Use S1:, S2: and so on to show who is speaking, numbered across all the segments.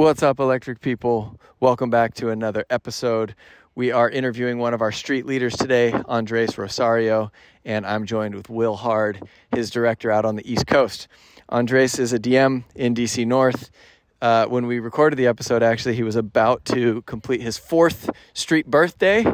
S1: What's up, electric people? Welcome back to another episode. We are interviewing one of our street leaders today, Andres Rosario, and I'm joined with Will Hard, his director out on the East Coast. Andres is a DM in DC North. Uh, when we recorded the episode, actually, he was about to complete his fourth street birthday,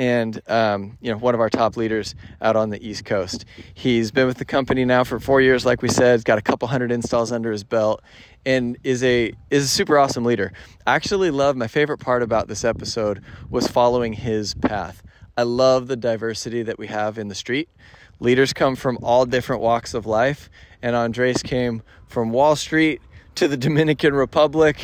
S1: and um, you know one of our top leaders out on the East Coast. He's been with the company now for four years, like we said. Got a couple hundred installs under his belt, and is a is a super awesome leader. I actually love my favorite part about this episode was following his path. I love the diversity that we have in the street. Leaders come from all different walks of life, and Andres came from Wall Street to the Dominican Republic,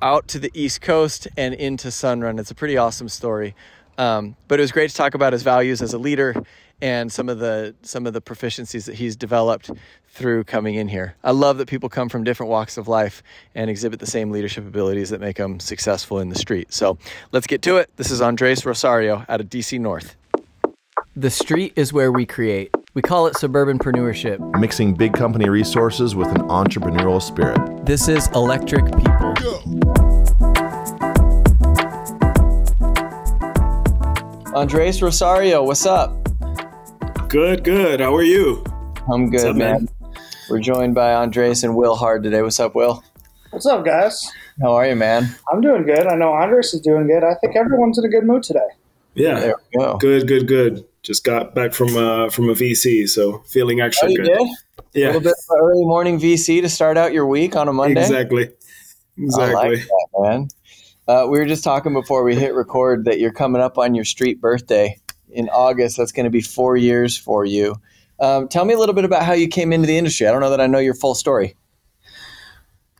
S1: out to the East Coast, and into Sunrun. It's a pretty awesome story. Um, but it was great to talk about his values as a leader and some of the some of the proficiencies that he's developed through coming in here. I love that people come from different walks of life and exhibit the same leadership abilities that make them successful in the street. So let's get to it. This is Andres Rosario out of DC North. The street is where we create. We call it suburbanpreneurship.
S2: mixing big company resources with an entrepreneurial spirit.
S1: This is Electric People. Andres Rosario, what's up?
S3: Good, good. How are you?
S1: I'm good,
S3: up,
S1: man?
S3: man?
S1: We're joined by Andres and Will Hard today. What's up, Will?
S4: What's up, guys?
S1: How are you, man?
S4: I'm doing good. I know Andres is doing good. I think everyone's in a good mood today.
S3: Yeah,
S1: There we go.
S3: good, good, good. Just got back from uh, from a VC, so feeling
S1: Oh,
S3: extra
S1: you
S3: good.
S1: did? A
S3: Yeah,
S1: little bit of early morning VC to start out your week on a Monday.
S3: exactly,
S1: I
S3: exactly.
S1: like that, man. Uh, we were just talking before we hit record that you're coming up on your street birthday in August. That's going to be four years for you. Um, tell me a little bit about how you came into the industry. I don't know that I know your full story.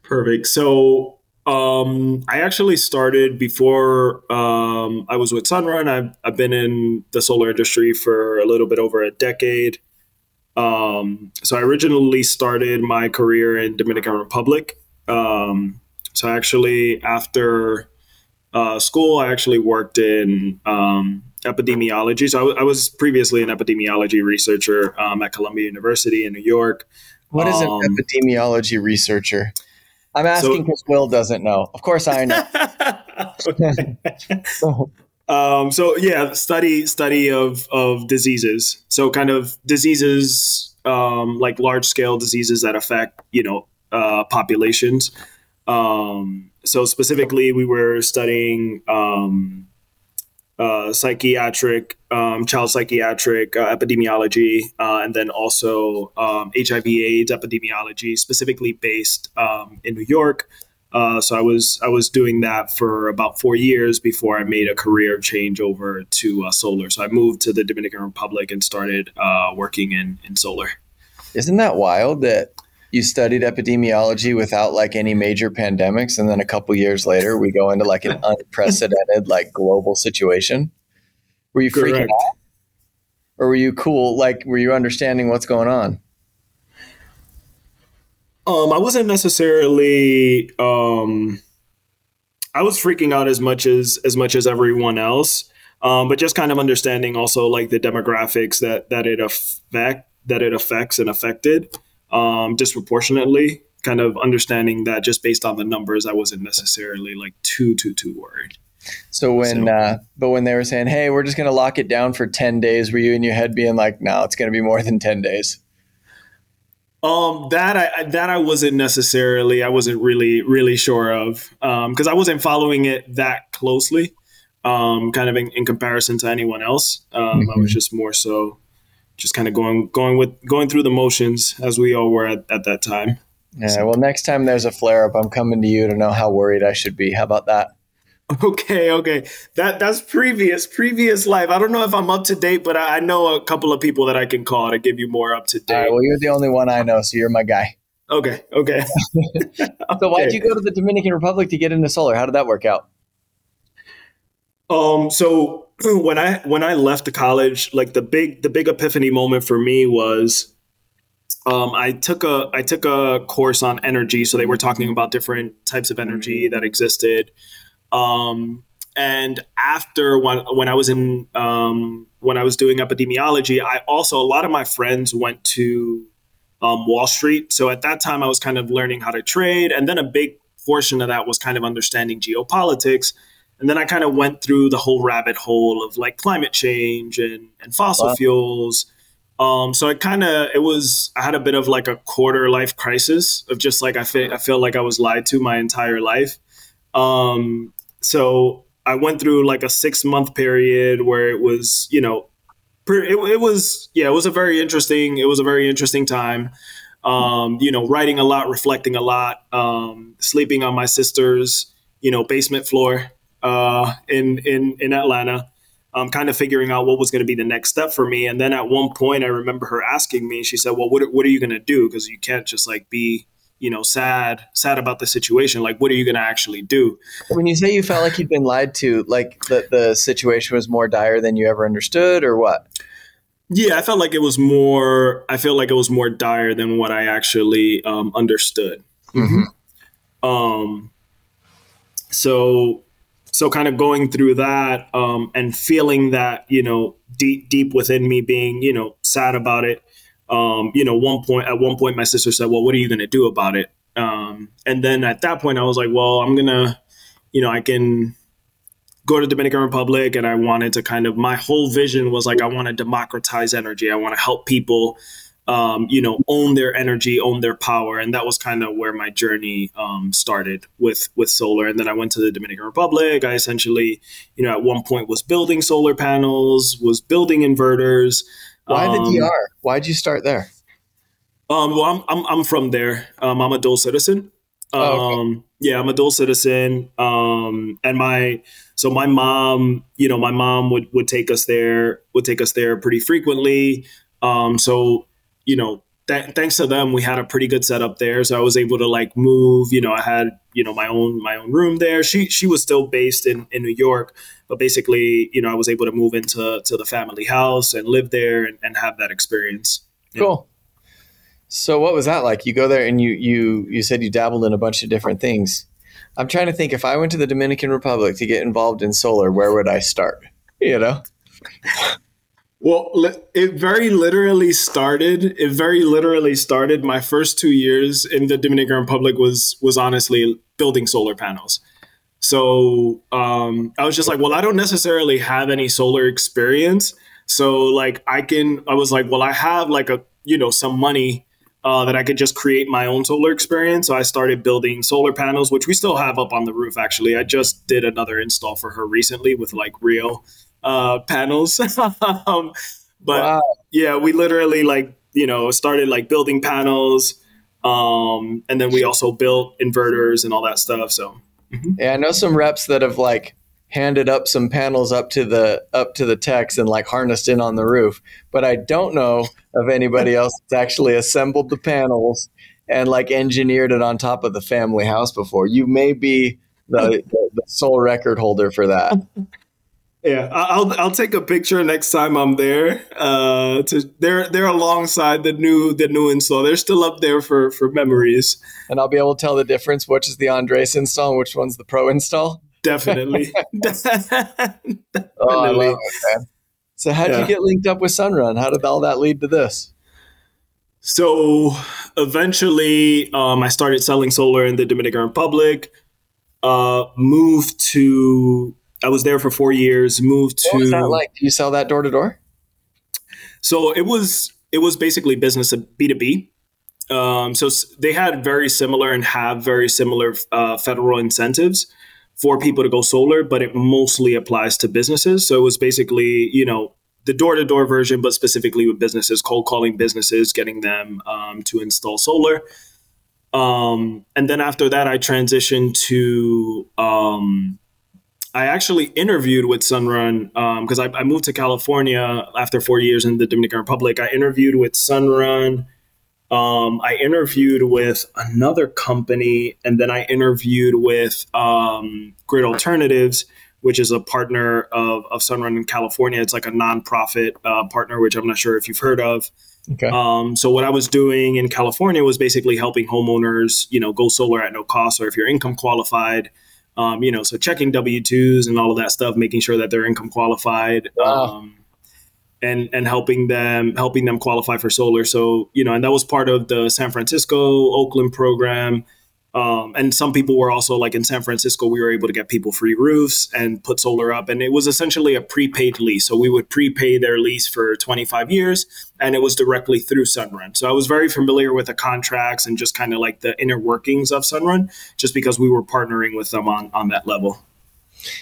S3: Perfect. So um, I actually started before um, I was with Sunrun. I've, I've been in the solar industry for a little bit over a decade. Um, so I originally started my career in Dominican Republic. Um, so actually, after uh, school, I actually worked in um, epidemiology. So I, w- I was previously an epidemiology researcher um, at Columbia University in New York.
S1: What is an
S3: Um,
S1: epidemiology researcher? I'm asking because Will doesn't know. Of course, I know.
S3: um, so yeah, study study of of diseases. So kind of diseases um, like large scale diseases that affect you know uh, populations. Um, so specifically, we were studying um, uh, psychiatric, um, child psychiatric uh, epidemiology, uh, and then also um, HIV/AIDS epidemiology, specifically based um, in New York. Uh, so I was I was doing that for about four years before I made a career change over to uh, solar. So I moved to the Dominican Republic and started uh, working in in solar.
S1: Isn't that wild that you studied epidemiology without like any major pandemics, and then a couple years later we go into like an unprecedented like global situation? Were you freaking out, or were you cool? Like, were you understanding what's going on?
S3: Um, I wasn't necessarily. Um, I was freaking out as much as as much as everyone else, um, but just kind of understanding also like the demographics that that it affect that it affects and affected um, disproportionately. Kind of understanding that just based on the numbers, I wasn't necessarily like too too too worried.
S1: So when,
S3: So-
S1: uh, but when they were saying, "Hey, we're just going to lock it down for ten days," were you in your head being like, "No, it's going to be more than ten days"?
S3: Um, that I that I wasn't necessarily I wasn't really really sure of because I wasn't following it that closely, um, kind of in, in comparison to anyone else. Um, I was just more so just kind of going going with going through the motions as we all were at, at that time.
S1: Yeah. Well, next time there's a flare up, I'm coming to you to know how worried I should be. How about that?
S3: Okay, okay, that that's previous previous life. I don't know if I'm up to date, but I, I know a couple of people that I can call to give you more up to
S1: All right.
S3: date.
S1: Well, you're the only one I know, so you're my guy.
S3: Okay, okay.
S1: So why'd you go to the Dominican Republic to get into solar? How did that work out?
S3: Um, so when I when I left the college, like the big the big epiphany moment for me was um, I took a I took a course on energy. So they were talking about different types of energy that existed. Um, and after when when I was in um, when I was doing epidemiology, I also a lot of my friends went to um, Wall Street. So at that time, I was kind of learning how to trade, and then a big portion of that was kind of understanding geopolitics. And then I kind of went through the whole rabbit hole of like climate change and, and fossil wow. fuels. Um, so it kind of it was I had a bit of like a quarter life crisis of just like I feel I feel like I was lied to my entire life. Um, so I went through like a six month period where it was you know it, it was yeah it was a very interesting it was a very interesting time. Um, you know, writing a lot, reflecting a lot, um, sleeping on my sister's you know basement floor uh, in in in Atlanta. Um, kind of figuring out what was going to be the next step for me. And then at one point, I remember her asking me. She said, "Well, what what are you going to do? Because you can't just like be." you know sad sad about the situation like what are you going to actually do
S1: when you say you felt like you'd been lied to like the, the situation was more dire than you ever understood or what
S3: yeah i felt like it was more i feel like it was more dire than what i actually um, understood mm-hmm. um so so kind of going through that um, and feeling that you know deep deep within me being you know sad about it. Um, you know one point at one point my sister said well what are you going to do about it? Um, and then at that point i was like well i'm gonna you know i can go to dominican republic and i wanted to kind of my whole vision was like i want to democratize energy. I want to help people um, you know, own their energy, own their power, and that was kind of where my journey um, started with with solar. And then I went to the Dominican Republic. I essentially, you know, at one point was building solar panels, was building inverters.
S1: Why the um, DR? Why'd you start there?
S3: Um, well, I'm, I'm I'm from there. Um, I'm a dual citizen. Oh, okay. Um, yeah, I'm a dual citizen. Um, and my so my mom, you know, my mom would would take us there, would take us there pretty frequently. Um, so you know, th- thanks to them, we had a pretty good setup there. So I was able to like move. You know, I had you know my own my own room there. She she was still based in in New York, but basically, you know, I was able to move into to the family house and live there and, and have that experience.
S1: Cool. So what was that like? You go there and you you you said you dabbled in a bunch of different things. I'm trying to think if I went to the Dominican Republic to get involved in solar, where would I start? You know?
S3: Well, it very literally started. It very literally started. My first two years in the Dominican Republic was was honestly building solar panels. So um, I was just like, well, I don't necessarily have any solar experience. So like I can, I was like, well, I have like a you know some money uh, that I could just create my own solar experience. So I started building solar panels, which we still have up on the roof. Actually, I just did another install for her recently with like real uh, panels. um, but wow. yeah, we literally like you know started like building panels, um, and then we also built inverters and all that stuff. So
S1: mm-hmm. yeah, I know some reps that have like handed up some panels up to the up to the techs and like harnessed in on the roof, but I don't know of anybody else that's actually assembled the panels and like engineered it on top of the family house before. You may be the, the, the sole record holder for that.
S3: Yeah, I'll I'll take a picture next time I'm there. Uh, to they're they're alongside the new the new install. They're still up there for for memories.
S1: And I'll be able to tell the difference, which is the Andres install and which one's the Pro install.
S3: Definitely.
S1: Definitely. Oh, I love it. So how did yeah. you get linked up with Sunrun? How did all that lead to this?
S3: So eventually, um, I started selling solar in the Dominican Republic. Uh, moved to I was there for four years. Moved to.
S1: What was that like? Do you sell that door to door?
S3: So it was it was basically business B two B. Um, so they had very similar and have very similar uh, federal incentives for people to go solar, but it mostly applies to businesses. So it was basically you know the door to door version, but specifically with businesses, cold calling businesses, getting them um, to install solar. Um, and then after that, I transitioned to um, I actually interviewed with Sunrun because um, I, I, moved to California after four years in the Dominican Republic. I interviewed with Sunrun. Um, I interviewed with another company, and then I interviewed with um, Grid Alternatives, which is a partner of, of Sunrun in California. It's like a nonprofit uh, partner, which I'm not sure if you've heard of. Okay. Um, so what I was doing in California was basically helping homeowners, you know, go solar at no cost, or if you're income qualified, um, you know, so checking W twos and all of that stuff, making sure that they're income qualified, wow. um, and and helping them helping them qualify for solar. So you know, and that was part of the San Francisco Oakland program. Um, and some people were also like in San Francisco, we were able to get people free roofs and put solar up. And it was essentially a prepaid lease. So we would prepay their lease for 25 years and it was directly through Sunrun. So I was very familiar with the contracts and just kind of like the inner workings of Sunrun just because we were partnering with them on, on that level.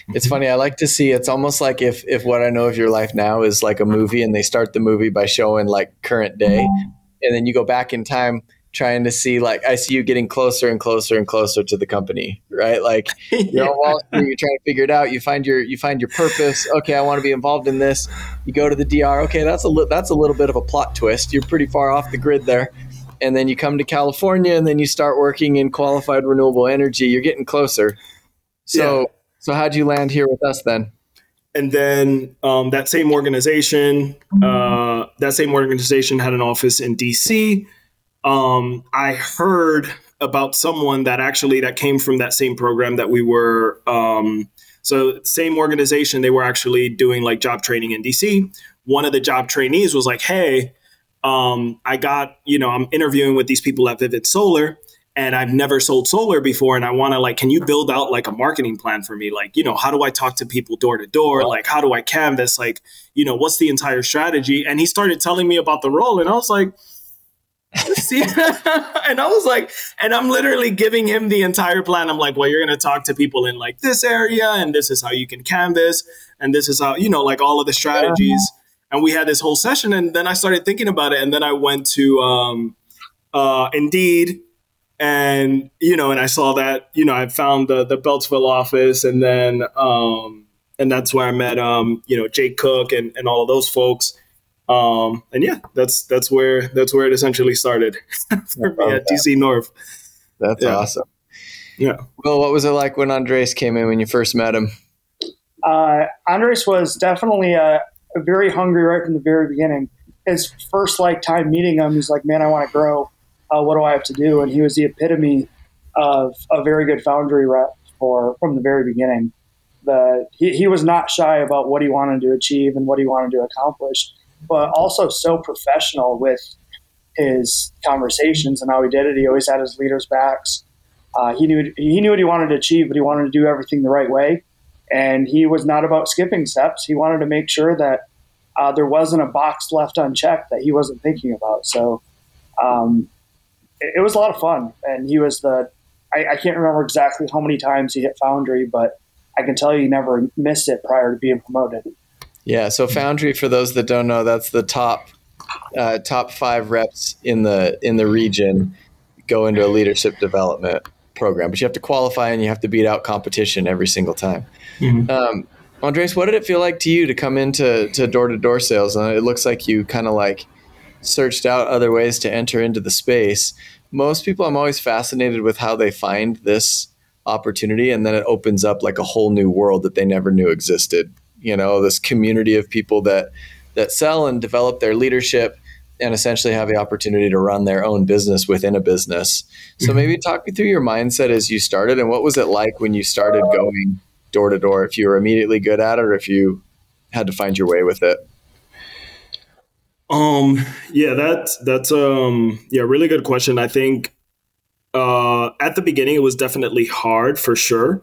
S1: It's funny. I like to see. It's almost like if if what I know of your life now is like a movie, and they start the movie by showing like current day, and then you go back in time trying to see like I see you getting closer and closer and closer to the company, right? Like you're on Wall Street, you're trying to figure it out. You find your you find your purpose. Okay, I want to be involved in this. You go to the DR. Okay, that's a li- that's a little bit of a plot twist. You're pretty far off the grid there. And then you come to California, and then you start working in qualified renewable energy. You're getting closer. So, yeah. so how'd you land here with us then?
S3: and then um, that same organization, uh, that same organization had an office in DC um, I heard about someone that actually that came from that same program that we were um, so same organization they were actually doing like job training in dc one of the job trainees was like hey um, i got you know i'm interviewing with these people at Vivint Solar and i've never sold solar before and i want to like can you build out like a marketing plan for me? Like you know how do i talk to people door to door? Like how do i canvass? Like you know what's the entire strategy? And he started telling me about the role and i was like See, and I was like, and I'm literally giving him the entire plan. I'm like, well, you're going to talk to people in like this area, and this is how you can canvass, and this is how, you know, like all of the strategies. And we had this whole session, and then I started thinking about it, and then I went to um, uh, Indeed, and you know, and I saw that, you know, I found the the Beltsville office, and then um, and that's where I met, um, you know, Jake Cook and and all of those folks um, and yeah, that's that's where that's where it essentially started for me at DC North.
S1: That's
S3: yeah.
S1: awesome.
S3: Yeah.
S1: Well, what was it like when Andres came in when you first met him?
S4: Uh, Andres was definitely a, a, very hungry right from the very beginning. His first like time meeting him, he's like, "Man, I want to grow. Uh, what do I have to do?" And he was the epitome of a very good foundry rep for from the very beginning. The he, he was not shy about what he wanted to achieve and what he wanted to accomplish but also so professional with his conversations and how he did it. He always had his leaders' backs. Uh, he knew he knew what he wanted to achieve, but he wanted to do everything the right way. And he was not about skipping steps. He wanted to make sure that uh, there wasn't a box left unchecked that he wasn't thinking about. So um, it, it, was a lot of fun. And he was the I, I can't remember exactly how many times he hit Foundry, but I can tell you he never missed it prior to being promoted.
S1: Yeah. So Foundry, for those that don't know, that's the top uh, top five reps in the in the region go into a leadership development program, but you have to qualify and you have to beat out competition every single time. Mm-hmm. Um, Andres, what did it feel like to you to come into to door to door sales? And it looks like you kind of like searched out other ways to enter into the space. Most people, I'm always fascinated with how they find this opportunity, and then it opens up like a whole new world that they never knew existed you know this community of people that that sell and develop their leadership and essentially have the opportunity to run their own business within a business. So mm-hmm. maybe talk me through your mindset as you started and what was it like when you started going door to door if you were immediately good at it or if you had to find your way with it.
S3: Um yeah, that's that's um yeah, really good question. I think uh at the beginning it was definitely hard for sure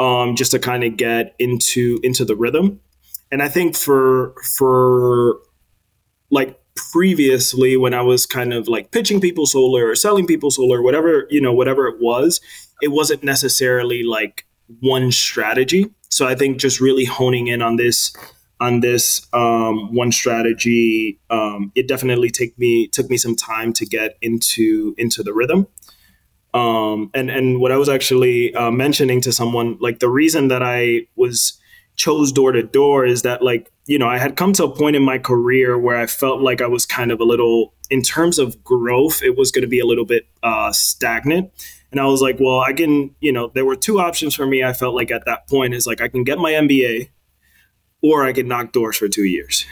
S3: um, just to kind of get into into the rhythm. And I think for for like previously when I was kind of like pitching people solar or selling people solar, whatever you know, whatever it was, it wasn't necessarily like one strategy. So I think just really honing in on this on this um, one strategy, um, it definitely take me took me some time to get into into the rhythm. Um, and and what I was actually uh, mentioning to someone, like the reason that I was chose door to door is that like you know I had come to a point in my career where I felt like I was kind of a little in terms of growth, it was going to be a little bit uh, stagnant. And I was like, well, I can, you know, there were two options for me. I felt like at that point is like I can get my MBA, or I can knock doors for two years.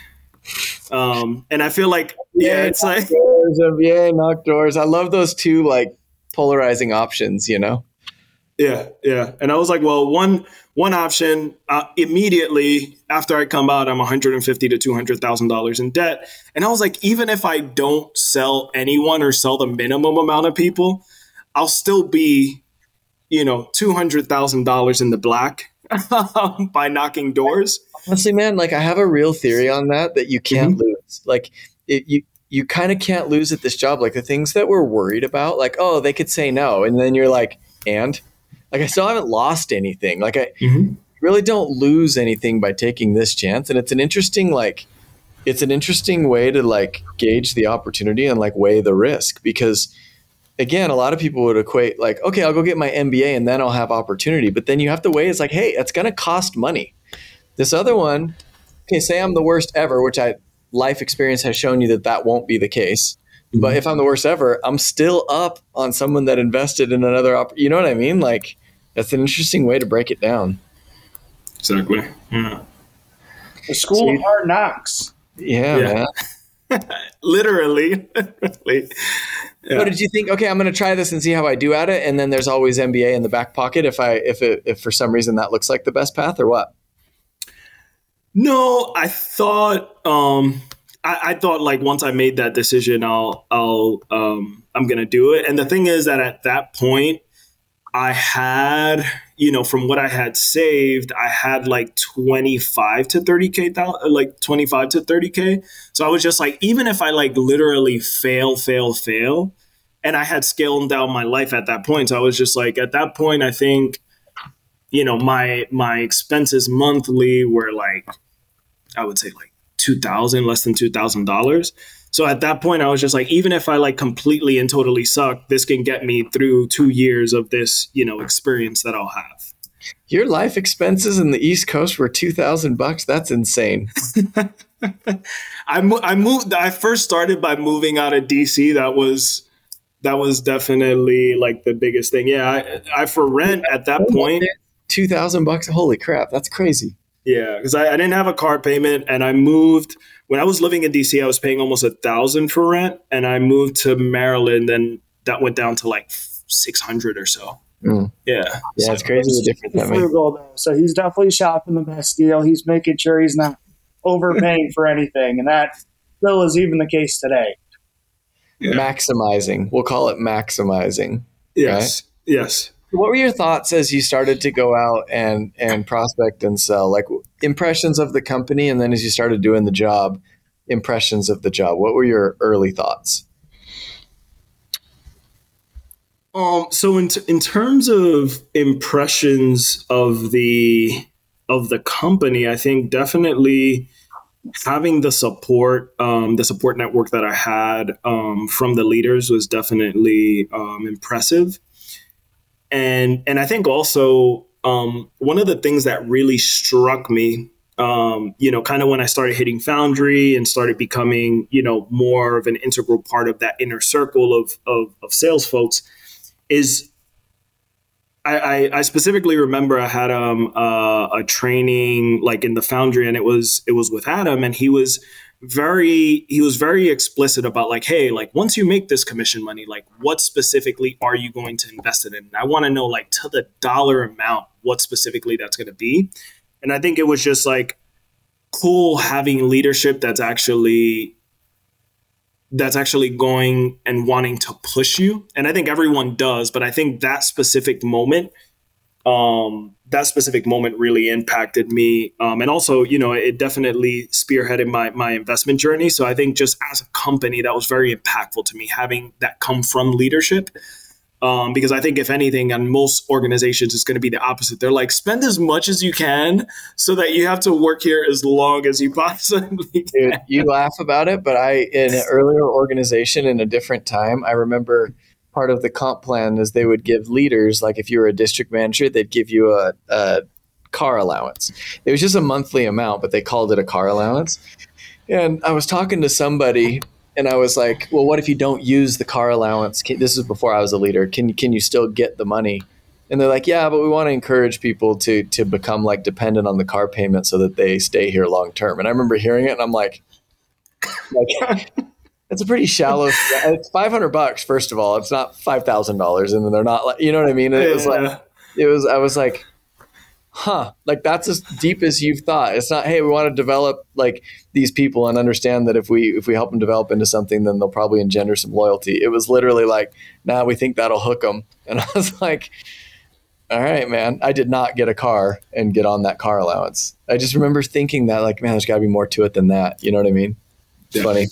S3: Um, and I feel like, yeah, it's like
S1: doors, MBA, knock doors. I love those two like polarizing options, you know?
S3: Yeah, yeah. And I was like, well, one one option uh, immediately after I come out, I'm 150 to 200 thousand dollars in debt, and I was like, even if I don't sell anyone or sell the minimum amount of people, I'll still be, you know, two hundred thousand dollars in the black by knocking doors.
S1: Honestly, man, like I have a real theory on that that you can't
S3: Mhm.
S1: lose. Like it, you you kind of can't lose at this job. Like the things that we're worried about, like oh they could say no, and then you're like and like I still haven't lost anything. Like I
S3: Mhm.
S1: really don't lose anything by taking this chance, and it's an interesting like it's an interesting way to like gauge the opportunity and like weigh the risk because again a lot of people would equate like okay i'll go get my mba and then i'll have opportunity but then you have to weigh it's like hey it's going to cost money this other one okay say i'm the worst ever which i life experience has shown you that that won't be the case but if mm-hmm. i'm the worst ever i'm still up on someone that invested in another op- you know what i mean like that's an interesting way to break it down
S3: Exactly. Yeah.
S4: The school of hard knocks.
S1: yeah,
S3: Yeah.
S1: man
S3: Literally. Literally. Yeah.
S1: What did you think? Okay, I'm going to try this and see how I do at it, and then there's always MBA in the back pocket if I if it if for some reason that looks like the best path or what.
S3: No, I thought um I, I thought like once I made that decision I'll I'll um I'm gonna do it. And the thing is that at that point I had, you know, from what I had saved, I had like 25 to 30k like 25 to 30k. So I was just like even if I like literally fail, fail, fail, and I had scaled down my life at that point. So I was just like at that point I think you know my my expenses monthly were like i would say like 2000 less than $2000 so at that point i was just like even if i like completely and totally suck this can get me through two years of this you know experience that i'll have
S1: Your life expenses in the East Coast were two thousand bucks. That's insane.
S3: I, mo- I moved i first started by moving out of dc that was that was definitely like the biggest thing yeah i, I for rent at that point
S1: Two thousand bucks. Holy crap, that's crazy.
S3: Yeah, because I, I didn't have a car payment, and I moved when I was living in DC. I was paying almost a thousand for rent, and I moved to Maryland, and that went down to like six hundred or so.
S1: Mm.
S3: Yeah,
S1: Yeah, it's crazy the difference that
S4: frugal though. So he's definitely shopping the best deal. He's making sure he's not overpaying for anything, and that still is even the case today.
S3: Yeah.
S1: Maximizing. We'll call it maximizing.
S3: yes, yes.
S1: What were your thoughts as you started to go out and and prospect and sell? Like impressions of the company, and then as you started doing the job, impressions of the job. What were your early thoughts?
S3: Um, so in t- in terms of impressions of the of the company, I think definitely having the support, um, the support network that I had um, from the leaders was definitely um, impressive, and and I think also um, one of the things that really struck me. Um, you know, kind of when I started hitting Foundry and started becoming, you know, more of an integral part of that inner circle of, of, of sales folks, is I, I, specifically remember I had um uh, a training like in the foundry and it was it was with Adam and he was very he was very explicit about like hey like once you make this commission money like what specifically are you going to invest it in? I want to know like to the dollar amount what specifically that's going to be. And I think it was just like cool having leadership that's actually that's actually going and wanting to push you. And i think everyone does but i think that specific moment um that specific moment really impacted me um and also you know it definitely spearheaded my my investment journey so i think just as a company that was very impactful to me having that come from leadership um, because I think if anything, on most organizations, it's going to be the opposite. They're like, spend as much as you can so that you have to work here as long as you possibly can.
S1: Dude, you laugh about it, but I in an earlier organization in a different time, I remember part of the comp plan is they would give leaders, like if you were a district manager, they'd give you a, a car allowance. It was just a monthly amount, but they called it a car allowance. And I was talking to somebody and I was like, "Well, what if you don't use the car allowance? Can, this is before I was a leader. Can can you still get the money?" And they're like, "Yeah, but we want to encourage people to to become like dependent on the car payment so that they stay here long term." And I remember hearing it, and I'm like, "Like, it's a pretty shallow. It's 500 bucks. First of all, it's not five thousand dollars, and then they're not like, you know what I mean?" And it was like, it was. I was like, huh, like that's as deep as you've thought. It's not, hey, we want to develop like these people and understand that if we if we help them develop into something, then they'll probably engender some loyalty. It was literally like, now nah, we think that'll hook them, and I was like, all right, man. I did not get a car and get on that car allowance. I just remember thinking that, like, man, there's got to be more to it than that. You know what I mean? Yeah. Funny.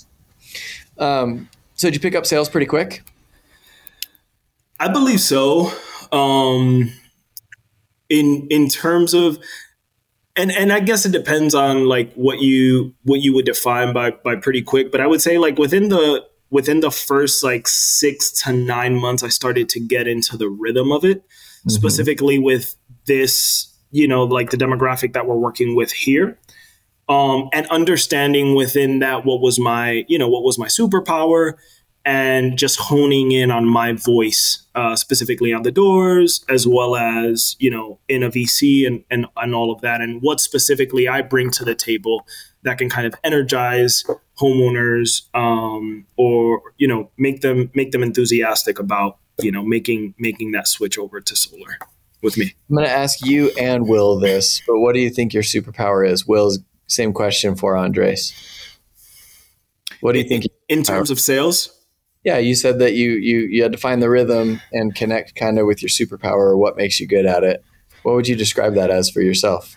S1: Um, so did you pick up sales pretty quick?
S3: I believe so. Um, in in terms of and and I guess it depends on like what you what you would define by by pretty quick, but I would say like within the within the first like 6 to 9 months I started to get into the rhythm of it, mm-hmm. specifically with this, you know, like the demographic that we're working with here. Um, and understanding within that what was my, you know, what was my superpower and just honing in on my voice, uh, specifically on the doors, as well as, you know, in a VC and, and, and all of that, and what specifically I bring to the table that can kind of energize homeowners um, or, you know, make them make them enthusiastic about, you know, making making that switch over to solar with me.
S1: I'm going to ask you and Will this, but what do you think your superpower is? Will's same question for Andres. What do you think?
S3: In terms of sales?
S1: yeah, you said that you you you had to find the rhythm and connect kind of with your superpower or what makes you good at it. What would you describe that as for yourself?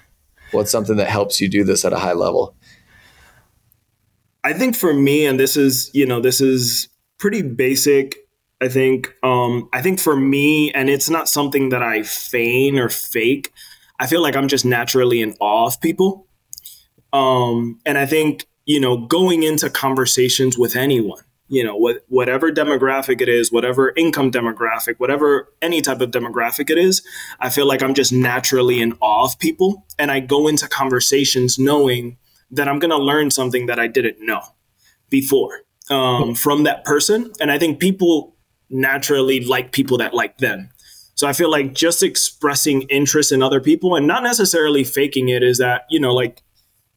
S1: What's something that helps you do this at a high level?
S3: I think for me, and this is you know this is pretty basic. I think um, I think for me, and it's not something that I feign or fake. I feel like I'm just naturally in awe of people, um, and I think you know going into conversations with anyone you know what whatever demographic it is whatever income demographic whatever any type of demographic it is i feel like i'm just naturally in awe of people. And i go into conversations knowing that i'm going to learn something that i didn't know before um, from that person. And i think people naturally like people that like them. So i feel like just expressing interest in other people and not necessarily faking it is that you know like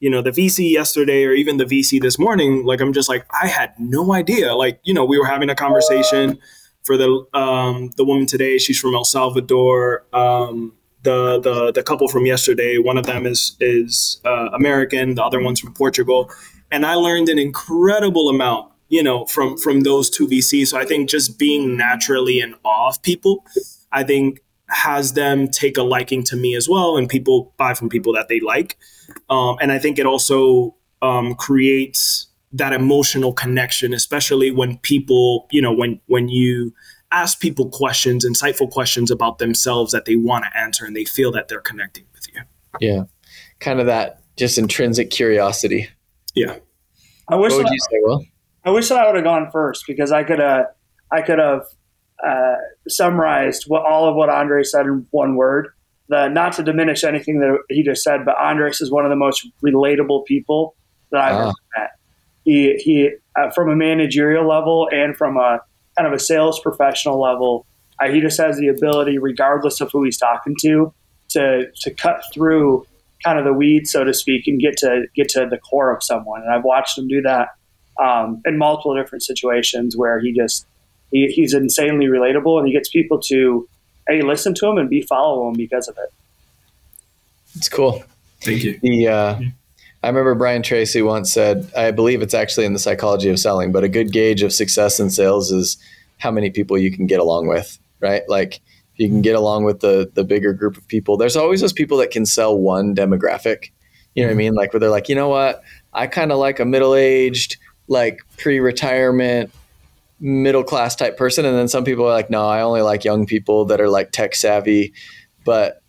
S3: you know the vc yesterday or even the vc this morning like i'm just like i had no idea. Like you know we were having a conversation for the um, the woman today. She's from el salvador. Um, the, the the couple from yesterday one of them is is uh, american the other one's from portugal. And i learned an incredible amount you know from from those two vcs so i think just being naturally in awe of people i think has them take a liking to me as well and people buy from people that they like. Um, and i think it also um, creates that emotional connection especially when people you know when when you ask people questions insightful questions about themselves that they want to answer and they feel that they're connecting with you.
S1: Yeah. Kind of that just intrinsic curiosity.
S3: Yeah.
S4: I wish what would you say well i wish that i would have gone first because i could have i could have uh, summarized what all of what Andre said in one word. The, not to diminish anything that he just said, but Andres is one of the most relatable people that I've ever ah. met. He, he uh, from a managerial level and from a kind of a sales professional level, uh, he just has the ability, regardless of who he's talking to, to to cut through kind of the weeds, so to speak, and get to get to the core of someone. And I've watched him do that um, in multiple different situations where he just he, he's insanely relatable, and he gets people to a listen to him and b follow him because of it.
S1: It's cool.
S3: Thank you.
S1: The uh, I remember Brian Tracy once said, I believe it's actually in the psychology of selling, but a good gauge of success in sales is how many people you can get along with, right? Like you can get along with the the bigger group of people. There's always those people that can sell one demographic. You know what I mean? Like where they're like, you know what? I kind of like a middle aged, like pre retirement, middle class type person. And then some people are like no i only like young people that are like tech savvy. But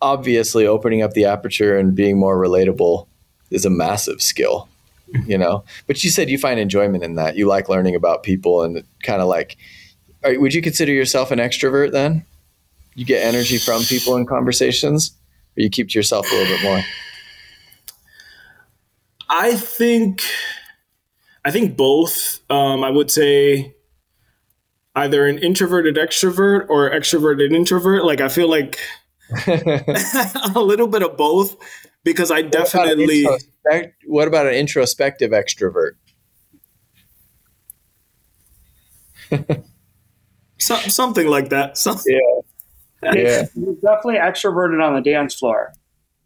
S1: obviously opening up the aperture and being more relatable is a massive skill mm-hmm. you know? But you said you find enjoyment in that. You like learning about people and kind of like are, would you consider yourself an extrovert then? You get energy from people in conversations? Or you keep to yourself a little bit more?
S3: I think I think both. Um, I would say either an introverted extrovert or extroverted introvert. Like I feel like a little bit of both because I what definitely.
S1: About what about an introspective extrovert?
S3: so, something like that.
S1: Yeah.
S4: Yeah. He's definitely extroverted on the dance floor.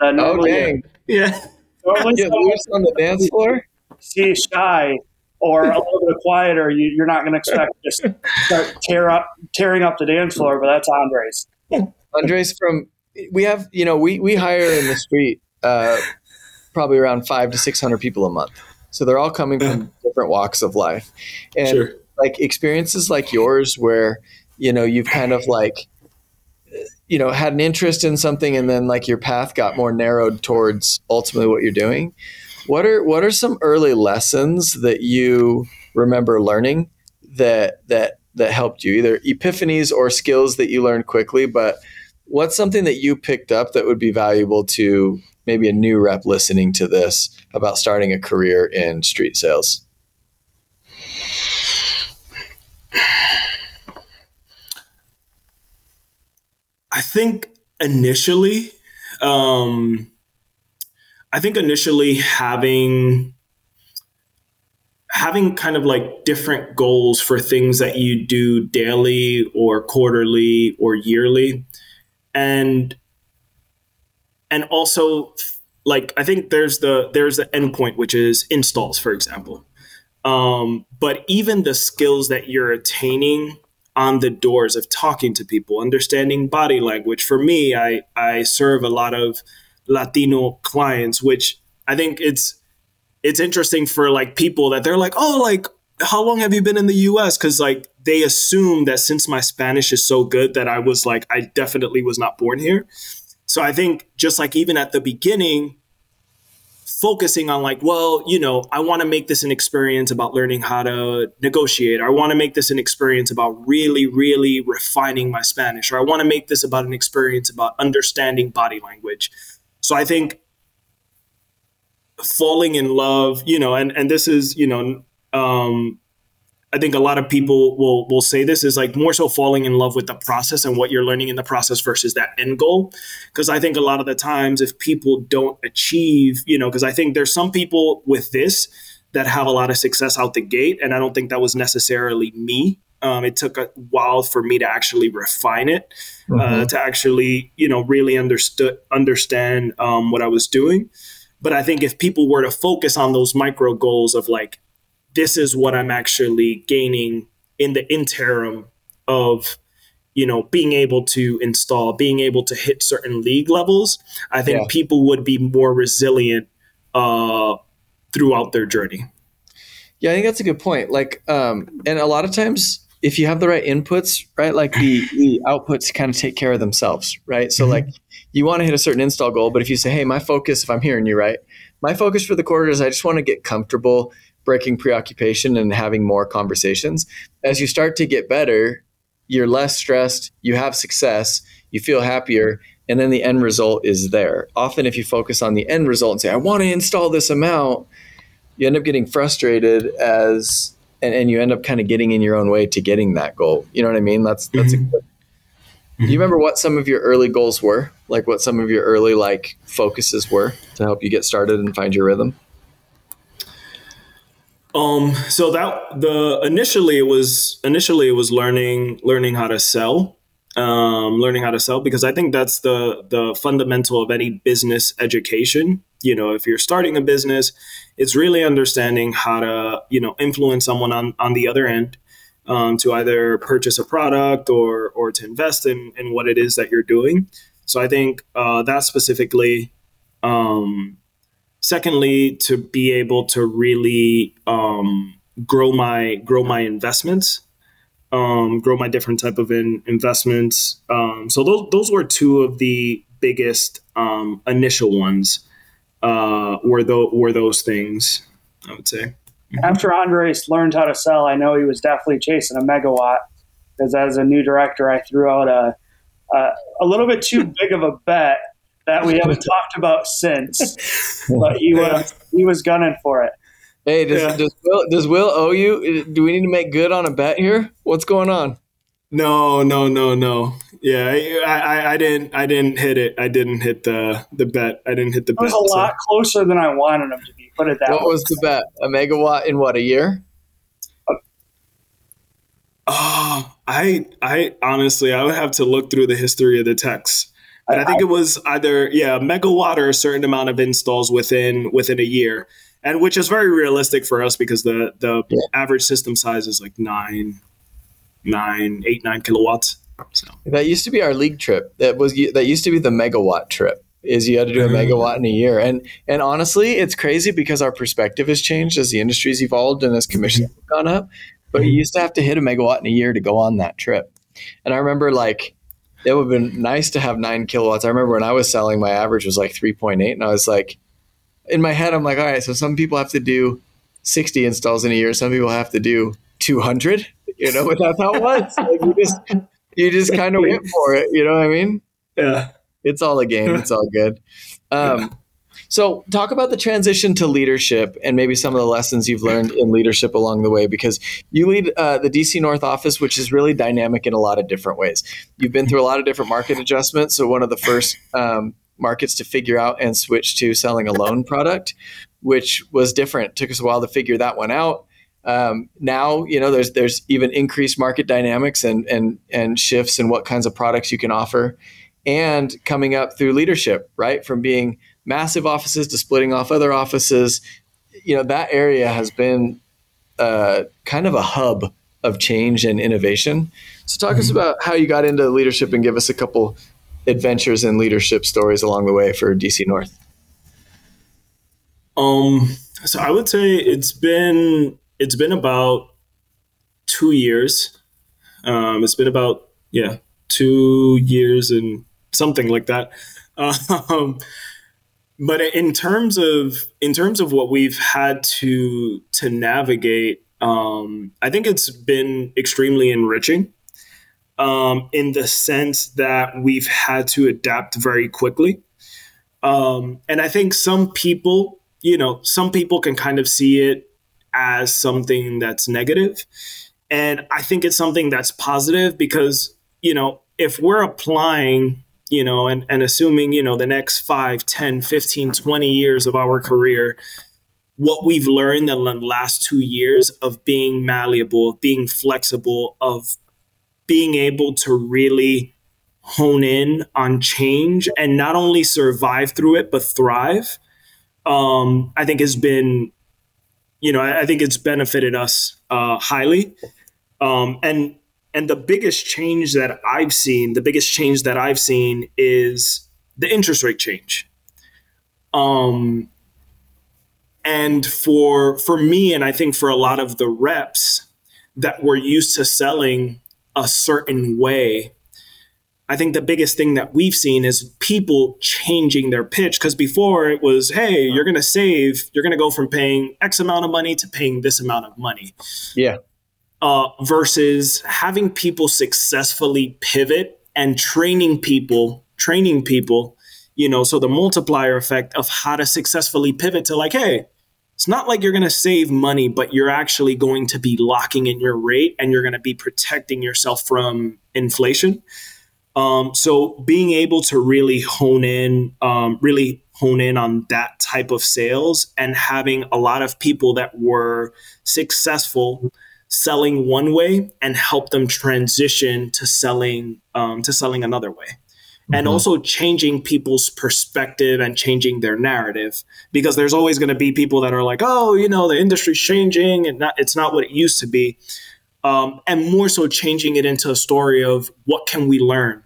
S4: Uh, normally,
S1: dang.
S3: Yeah.
S4: normally
S1: Get
S4: someone
S1: on the dance floor.
S4: see shy or a little bit quieter, you, you're not going to expect to just start tear up, tearing up the dance floor. But that's Andres.
S1: Andres from we have you know we we hire in the street uh, probably around five to six hundred people a month. So they're all coming from different walks of life, and
S3: Sure.
S1: like experiences like yours where you know you've kind of like you know had an interest in something and then like your path got more narrowed towards ultimately what you're doing. What are what are some early lessons that you remember learning that that that helped you either epiphanies or skills that you learned quickly? But what's something that you picked up that would be valuable to maybe a new rep listening to this about starting a career in street sales?
S3: I think initially, um, I think initially having having kind of like different goals for things that you do daily or quarterly or yearly, and and also like I think there's the there's the endpoint which is installs, for example. Um, but even the skills that you're attaining on the doors of talking to people, understanding body language. For me, I, I serve a lot of Latino clients, which I think it's it's interesting for like people that they're like, oh, like how long have you been in the US? Because like they assume that since my Spanish is so good that I was like, I definitely was not born here. So I think just like even at the beginning, focusing on like, well, you know, I want to make this an experience about learning how to negotiate. Or I want to make this an experience about really, really refining my Spanish. Or I want to make this about an experience about understanding body language. So I think falling in love, you know, and and this is, you know, um, I think a lot of people will will say this is like more so falling in love with the process and what you're learning in the process versus that end goal. Because I think a lot of the times, if people don't achieve, you know, because I think there's some people with this that have a lot of success out the gate, and I don't think that was necessarily me. Um, it took a while for me to actually refine it, uh, to actually, you know, really understood understand um, what I was doing. But I think if people were to focus on those micro goals of like, this is what I'm actually gaining in the interim of you know being able to install being able to hit certain league levels i think
S1: Yeah.
S3: people would be more resilient uh, throughout their journey
S1: Yeah, I think that's a good point. Like, um, and a lot of times, if you have the right inputs, right, like the, the outputs kind of take care of themselves, right? So, mm-hmm. like, you want to hit a certain install goal, but if you say, hey, my focus, if I'm hearing you right, my focus for the quarter is I just want to get comfortable breaking preoccupation and having more conversations. As you start to get better, you're less stressed, you have success, you feel happier, and then the end result is there. Often, if you focus on the end result and say, I want to install this amount, you end up getting frustrated as and, and you end up kind of getting in your own way to getting that goal. You know what i mean? That's that's a good do you remember what some of your early goals were? Like what some of your early like focuses were to help you get started and find your rhythm?
S3: Um so that the initially it was initially it was learning learning how to sell um learning how to sell because i think that's the the fundamental of any business education you know if you're starting a business it's really understanding how to you know influence someone on on the other end um, to either purchase a product or or to invest in in what it is that you're doing. So i think uh, that specifically um secondly to be able to really um, grow my grow my investments um, grow my different type of in, investments um, so those those were two of the biggest um, initial ones uh, were those were those things i would say
S4: After Andres learned how to sell, I know he was definitely chasing a megawatt because as a new director, I threw out a, a, a little bit too big of a bet that we haven't talked about since. But he was, he was gunning for it.
S1: hey does,
S3: Yeah.
S1: does will does will owe you do we need to make good on a bet here what's going on
S3: no no no no yeah I, I i didn't i didn't hit it i didn't hit the the bet i didn't hit the
S4: It was
S3: bet
S4: a
S3: so-
S4: lot closer than I wanted him to be. Put it that
S1: what
S4: way.
S1: was the bet a megawatt in what a year uh,
S3: Oh, I I honestly I would have to look through the history of the texts. And I, I think it was either yeah, megawatt or a certain amount of installs within within a year, and which is very realistic for us because the the yeah. average system size is like nine, nine, eight, nine kilowatts. So.
S1: That used to be our league trip. That was that used to be the megawatt trip. Is you had to do a mm-hmm. megawatt in a year, and and honestly, it's crazy because our perspective has changed as the industry's evolved and as commissions have gone up. But you used to have to hit a megawatt in a year to go on that trip. And I remember like it would have been nice to have nine kilowatts. I remember when I was selling, my average was like 3.8. And I was like, in my head, I'm like, all right, so some people have to do 60 installs in a year. Some people have to do 200, you know, but that's how it was. Like you just, you just kind of went for it. You know what I mean?
S3: Yeah.
S1: It's all a game. It's all good. Um, yeah. So, talk about the transition to leadership and maybe some of the lessons you've learned in leadership along the way, because you lead uh, the DC North office, which is really dynamic in a lot of different ways. You've been through a lot of different market adjustments. So, one of the first um, markets to figure out and switch to selling a loan product, which was different. It took us a while to figure that one out. Um, now, you know, there's there's even increased market dynamics and and and shifts in what kinds of products you can offer, and coming up through leadership, right, from being massive offices to splitting off other offices. You know, that area has been uh, kind of a hub of change and innovation. So, talk mm-hmm. us about how you got into leadership and give us a couple adventures and leadership stories along the way for DC North.
S3: Um, so I would say it's been it's been about two years. Um, it's been about yeah two years and something like that. Um, but in terms of in terms of what we've had to to navigate um, i think it's been extremely enriching um, in the sense that we've had to adapt very quickly um, and i think some people you know some people can kind of see it as something that's negative. And i think it's something that's positive because you know if we're applying you know, and, and assuming, you know, the next 5, 10, 15, 20 years of our career, what we've learned in the last two years of being malleable, being flexible, of being able to really hone in on change and not only survive through it, but thrive, um, I think has been, you know, I, I think it's benefited us uh, highly. Um, and and the biggest change that I've seen, the biggest change that I've seen is the interest rate change. Um, and for for me, and I think for a lot of the reps that were used to selling a certain way, I think the biggest thing that we've seen is people changing their pitch. Because before it was, hey, you're going to save, you're going to go from paying X amount of money to paying this amount of money.
S1: Yeah
S3: uh, versus having people successfully pivot and training people, training people, you know, so the multiplier effect of how to successfully pivot to like, hey, it's not like you're going to save money, but you're actually going to be locking in your rate and you're going to be protecting yourself from inflation. Um, so being able to really hone in, um, really hone in on that type of sales and having a lot of people that were successful selling one way and help them transition to selling um, to selling another way. Mm-hmm. and also changing people's perspective and changing their narrative because there's always going to be people that are like oh you know the industry's changing and not, it's not what it used to be. Um, and more so changing it into a story of what can we learn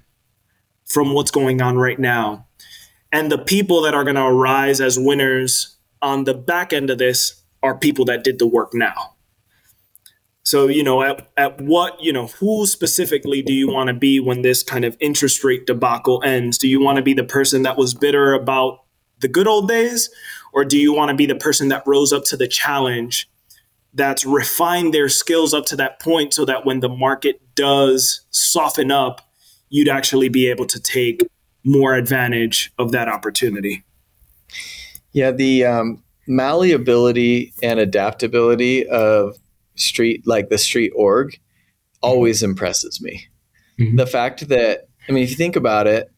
S3: from what's going on right now and the people that are going to arise as winners on the back end of this are people that did the work now so, you know, at, at what, you know, who specifically do you want to be when this kind of interest rate debacle ends? Do you want to be the person that was bitter about the good old days? Or do you want to be the person that rose up to the challenge, that's refined their skills up to that point so that when the market does soften up, you'd actually be able to take more advantage of that opportunity?
S1: Yeah, the um, malleability and adaptability of street like the street org always mm-hmm. impresses me. Mm-hmm. The fact that I mean, if you think about it,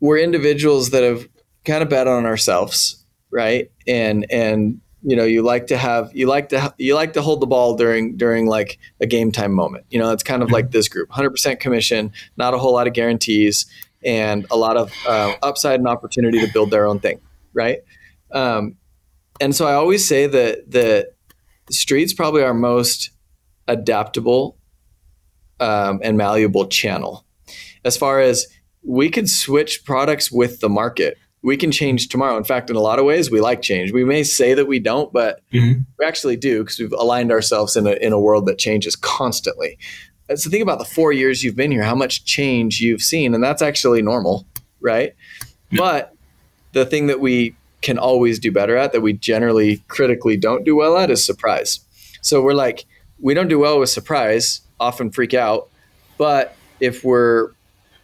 S1: we're individuals that have kind of bet on ourselves, right? And and you know, you like to have you like to you like to hold the ball during during like a game time moment. You know, it's kind of mm-hmm. like this group, 100% commission, not a whole lot of guarantees. and a lot of uh, upside and opportunity to build their own thing, right? Um, and so I always say that the streets probably our most adaptable um, and malleable channel as far as we could switch products with the market we can change tomorrow. In fact, in a lot of ways, we like change. We may say that we don't, but mm-hmm. we actually do because we've aligned ourselves in a, in a world that changes constantly. So think about the four years you've been here, how much change you've seen, and that's actually normal, right? Yeah. But the thing that we can always do better at, that we generally critically don't do well at, is surprise. So we're like, we don't do well with surprise, often freak out. But if we're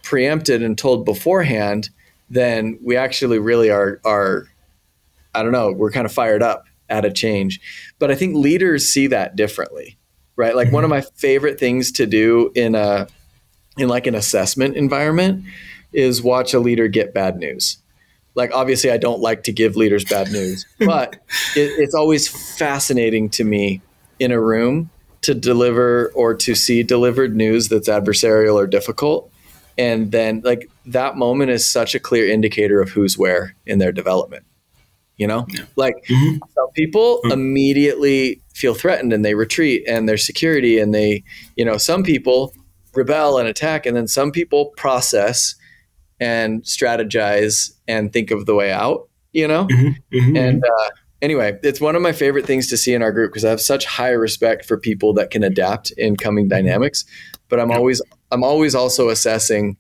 S1: preempted and told beforehand, then we actually really are are I don't know, we're kind of fired up at a change. But I think leaders see that differently. Right? Like mm-hmm. one of my favorite things to do in a in like an assessment environment is watch a leader get bad news. Like obviously I don't like to give leaders bad news, but it, it's always fascinating to me in a room to deliver or to see delivered news that's adversarial or difficult and then like that moment is such a clear indicator of who's where in their development you know yeah. like mm-hmm. some people mm-hmm. immediately feel threatened and they retreat and their security and they you know some people rebel and attack and then some people process and strategize and think of the way out you know mm-hmm. mm-hmm. and uh, anyway it's one of my favorite things to see in our group because i have such high respect for people that can adapt in coming dynamics but i'm always i'm always also assessing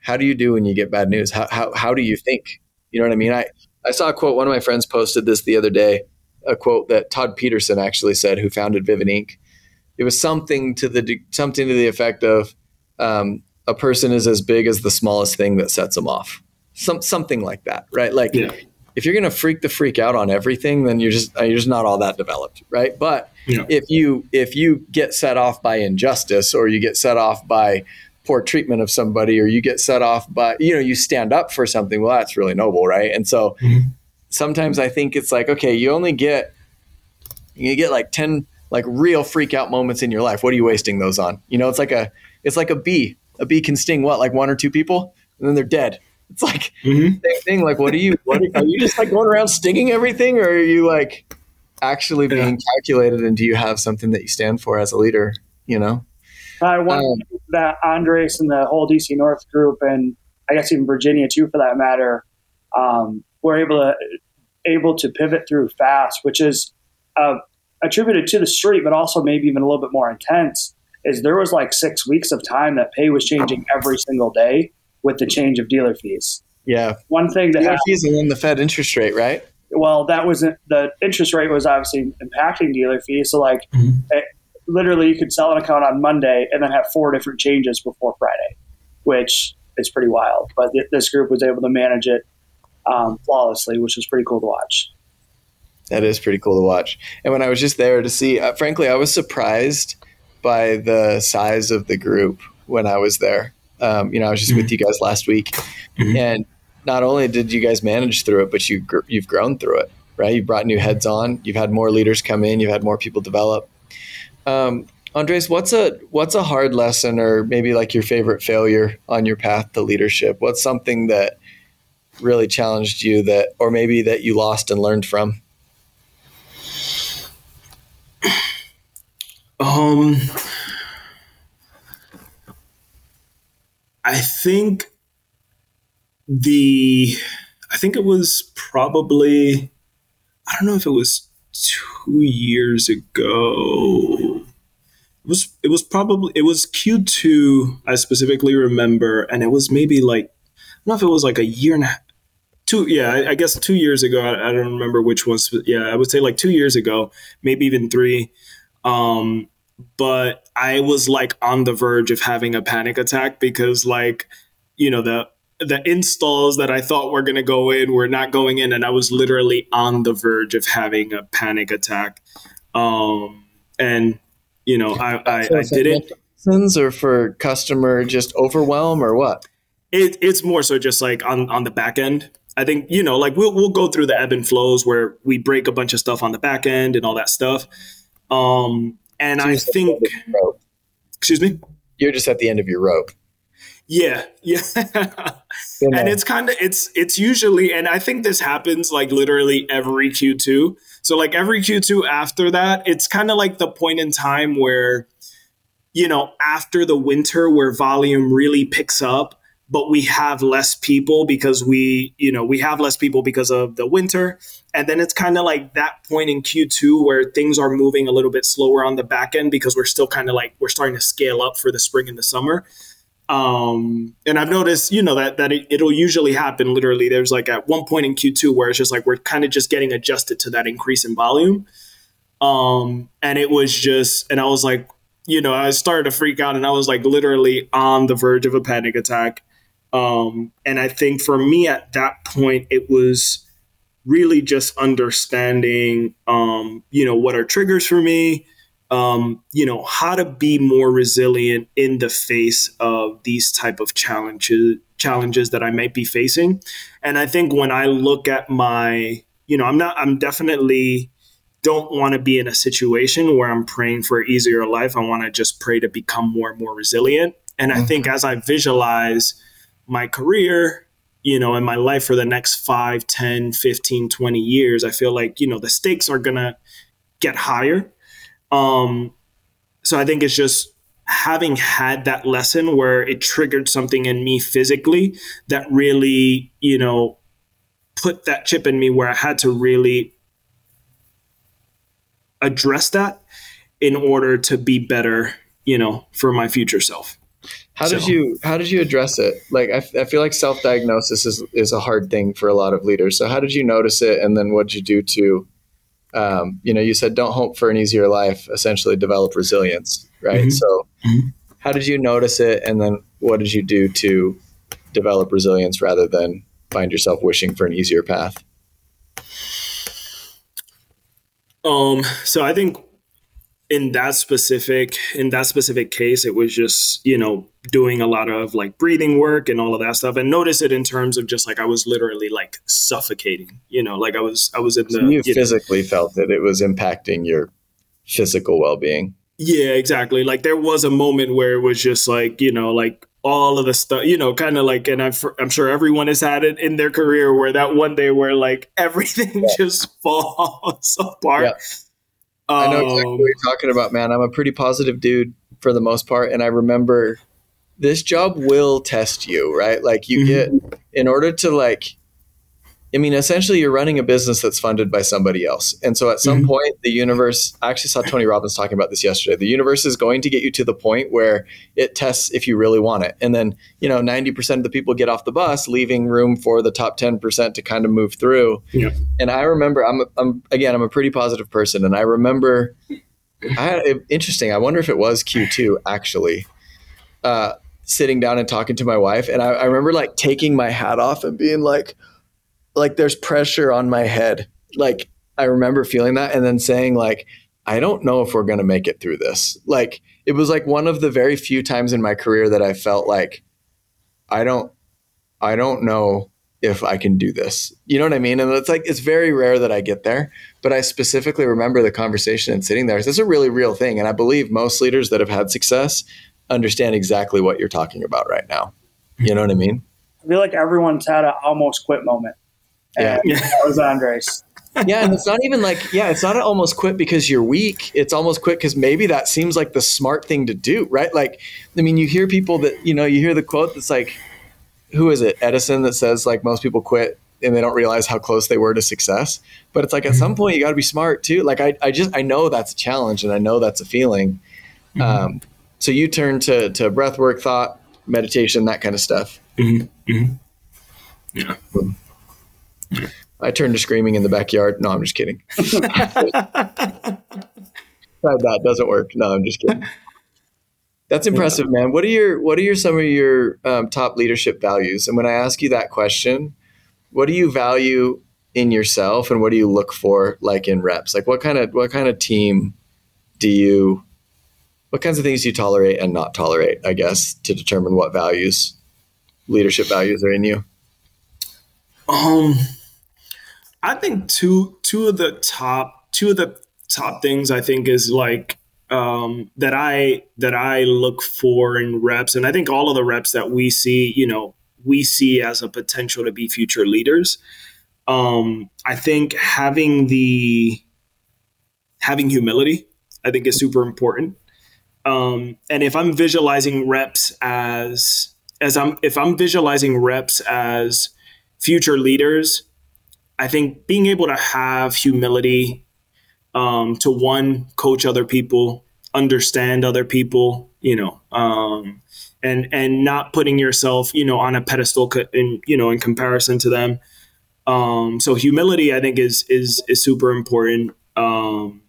S1: how do you do when you get bad news? How, how, how do you think? You know what I mean? I, I saw a quote, one of my friends posted this the other day, a quote that Todd Pedersen actually said, who founded Vivint Inc. It was something to the, something to the effect of, um, a person is as big as the smallest thing that sets them off. Some, something like that, right? Like yeah. if you're going to freak the freak out on everything, then you're just, you're just not all that developed. Right. But yeah. if you, if you get set off by injustice or you get set off by poor treatment of somebody or you get set off by you know you stand up for something well that's really noble right? And so mm-hmm. sometimes i think it's like okay you only get you get like 10 like real freak out moments in your life. What are you wasting those on? You know it's like a it's like a bee. A bee can sting what like one or two people? And then they're dead. It's like mm-hmm. same thing like what are you what are, are, you just like going around stinging everything or are you like actually being yeah. calculated and do you have something that you stand for as a leader you know
S4: I want um, that Andres and the whole DC North group, and I guess even Virginia too, for that matter, um, were able to able to pivot through fast, which is uh, attributed to the street, but also maybe even a little bit more intense. Is there was like six weeks of time that pay was changing every single day with the change of dealer fees.
S1: Yeah,
S4: one thing that
S1: dealer fees and then the Fed interest rate, right?
S4: Well, that wasn't the interest rate was obviously impacting dealer fees. So like mm-hmm. it, literally you could sell an account on Monday and then have four different changes before Friday, which is pretty wild. But th- this group was able to manage it um, flawlessly, which was pretty cool to watch.
S1: That is pretty cool to watch. And when I was just there to see, uh, frankly, I was surprised by the size of the group when I was there. Um, you know, I was just mm-hmm. with you guys last week, mm-hmm. and not only did you guys manage through it, but you gr- you've grown through it. Right, you brought new heads on. You've had more leaders come in. You've had more people develop. Um, Andres, what's a what's a hard lesson, or maybe like your favorite failure on your path to leadership? What's something that really challenged you that, or maybe that you lost and learned from?
S3: Um, I think the I think it was probably I don't know if it was two years ago. It was it was probably it was Q2. I specifically remember, and it was maybe like I don't know if it was like a year and a half, two. Yeah, I, I guess two years ago. I, I, don't remember which ones. Yeah, I would say like two years ago, maybe even three. Um, but I was like on the verge of having a panic attack because like you know the the installs that I thought were going to go in were not going in, and I was literally on the verge of having a panic attack. Um, and you know, I, I, I did it.
S1: Or for customer just overwhelm or what?
S3: It, it's more so just like on, on the back end. I think you know, like we'll we'll go through the ebb and flows where we break a bunch of stuff on the back end and all that stuff. Um, and so I think, excuse me,
S1: you're just at the end of your rope
S3: Yeah, yeah. and it's kind of it's it's usually and I think this happens like literally every Q2. So like every Q2 after that, it's kind of like the point in time where you know, after the winter where volume really picks up but we have less people because we, you know, we have less people because of the winter. And then it's kind of like that point in Q2 where things are moving a little bit slower on the back end because we're still kind of like we're starting to scale up for the spring and the summer. Um, and I've noticed, you know, that that it, will usually happen. Literally, there's like at one point in Q2 where it's just like we're kind of just getting adjusted to that increase in volume. Um, and it was just, and I was like, you know, I started to freak out, and I was like literally on the verge of a panic attack. Um, and I think for me at that point, it was really just understanding, um, you know, what are triggers for me, um, you know, how to be more resilient in the face of these type of challenges challenges that I might be facing. And I think when I look at my, you know, I'm not, I'm definitely don't want to be in a situation where I'm praying for easier life. I want to just pray to become more and more resilient. And I mm-hmm. think as I visualize my career you know in my life for the next 5 10 15 20 years i feel like you know the stakes are gonna get higher um so i think it's just having had that lesson where it triggered something in me physically that really you know put that chip in me where i had to really address that in order to be better you know for my future self
S1: how so. did you how did you address it? Like I, I feel like self diagnosis is is a hard thing for a lot of leaders. So how did you notice it, and then what did you do to, um, you know, you said don't hope for an easier life. Essentially, develop resilience, right? Mm-hmm. So, mm-hmm. how did you notice it, and then what did you do to develop resilience rather than find yourself wishing for an easier path?
S3: Um. So I think in that specific in that specific case it was just you know doing a lot of like breathing work and all of that stuff and notice it in terms of just like i was literally like suffocating you know like i was i was in the so
S1: you, you physically know, felt that it was impacting your physical well-being
S3: yeah exactly like there was a moment where it was just like you know like all of the stuff, you know, kind of like, and i am I'm sure everyone has had it in their career where that one day where like everything yeah. just falls apart. Yeah.
S1: I know exactly what you're um, talking about, man. I'm a pretty positive dude for the most part, and I remember this job will test you, right? Like you mm-hmm. get in order to like I mean, essentially, you're running a business that's funded by somebody else. And so at some mm-hmm. point, the universe, I actually saw Tony Robbins talking about this yesterday. The universe is going to get you to the point where it tests if you really want it. And then, you know, 90% of the people get off the bus, leaving room for the top 10% to kind of move through. Yeah. And I remember, I'm, I'm, again, I'm a pretty positive person. And I remember, I had, interesting, I wonder if it was Q2 actually. Uh, sitting down and talking to my wife. And I, I remember like taking my hat off and being like, like there's pressure on my head. Like I remember feeling that and then saying like I don't know if we're going to make it through this. Like it was like one of the very few times in my career that I felt like I don't I don't know if I can do this. You know what I mean? And it's like it's very rare that I get there, but I specifically remember the conversation and sitting there. Is a really real thing and I believe most leaders that have had success understand exactly what you're talking about right now. You know what I mean?
S4: I feel like everyone's had an almost quit moment. Yeah, yeah that was Andres.
S1: yeah, and it's not even like yeah, it's not almost quit because you're weak. It's almost quit because maybe that seems like the smart thing to do, right? Like, I mean, you hear people that you know, you hear the quote that's like, who is it, Edison, that says like most people quit and they don't realize how close they were to success. But it's like at some point you got to be smart too. Like I, I just I know that's a challenge and I know that's a feeling. Mm-hmm. Um, so you turn to to breath work, thought, meditation, that kind of stuff. Mm-hmm. Mm-hmm. Yeah. I turned to screaming in the backyard. No, I'm just kidding. Tried that doesn't work. No, I'm just kidding. That's impressive, yeah. man. What are your What are your some of your um, top leadership values? And when I ask you that question, what do you value in yourself, and what do you look for, like in reps? Like what kind of what kind of team do you? What kinds of things do you tolerate and not tolerate? I guess to determine what values, leadership values, are in you.
S3: Um I think two two of the top two of the top things I think is like um, that I that I look for in reps, and I think all of the reps that we see, you know, we see as a potential to be future leaders. Um, I think having the having humility, I think, is super important. Um, and if I'm visualizing reps as as I'm if I'm visualizing reps as future leaders, I think being able to have humility um, to one coach other people, understand other people, you know, um, and and not putting yourself, you know, on a pedestal in you know in comparison to them. Um, so humility, I think, is is is super important, um,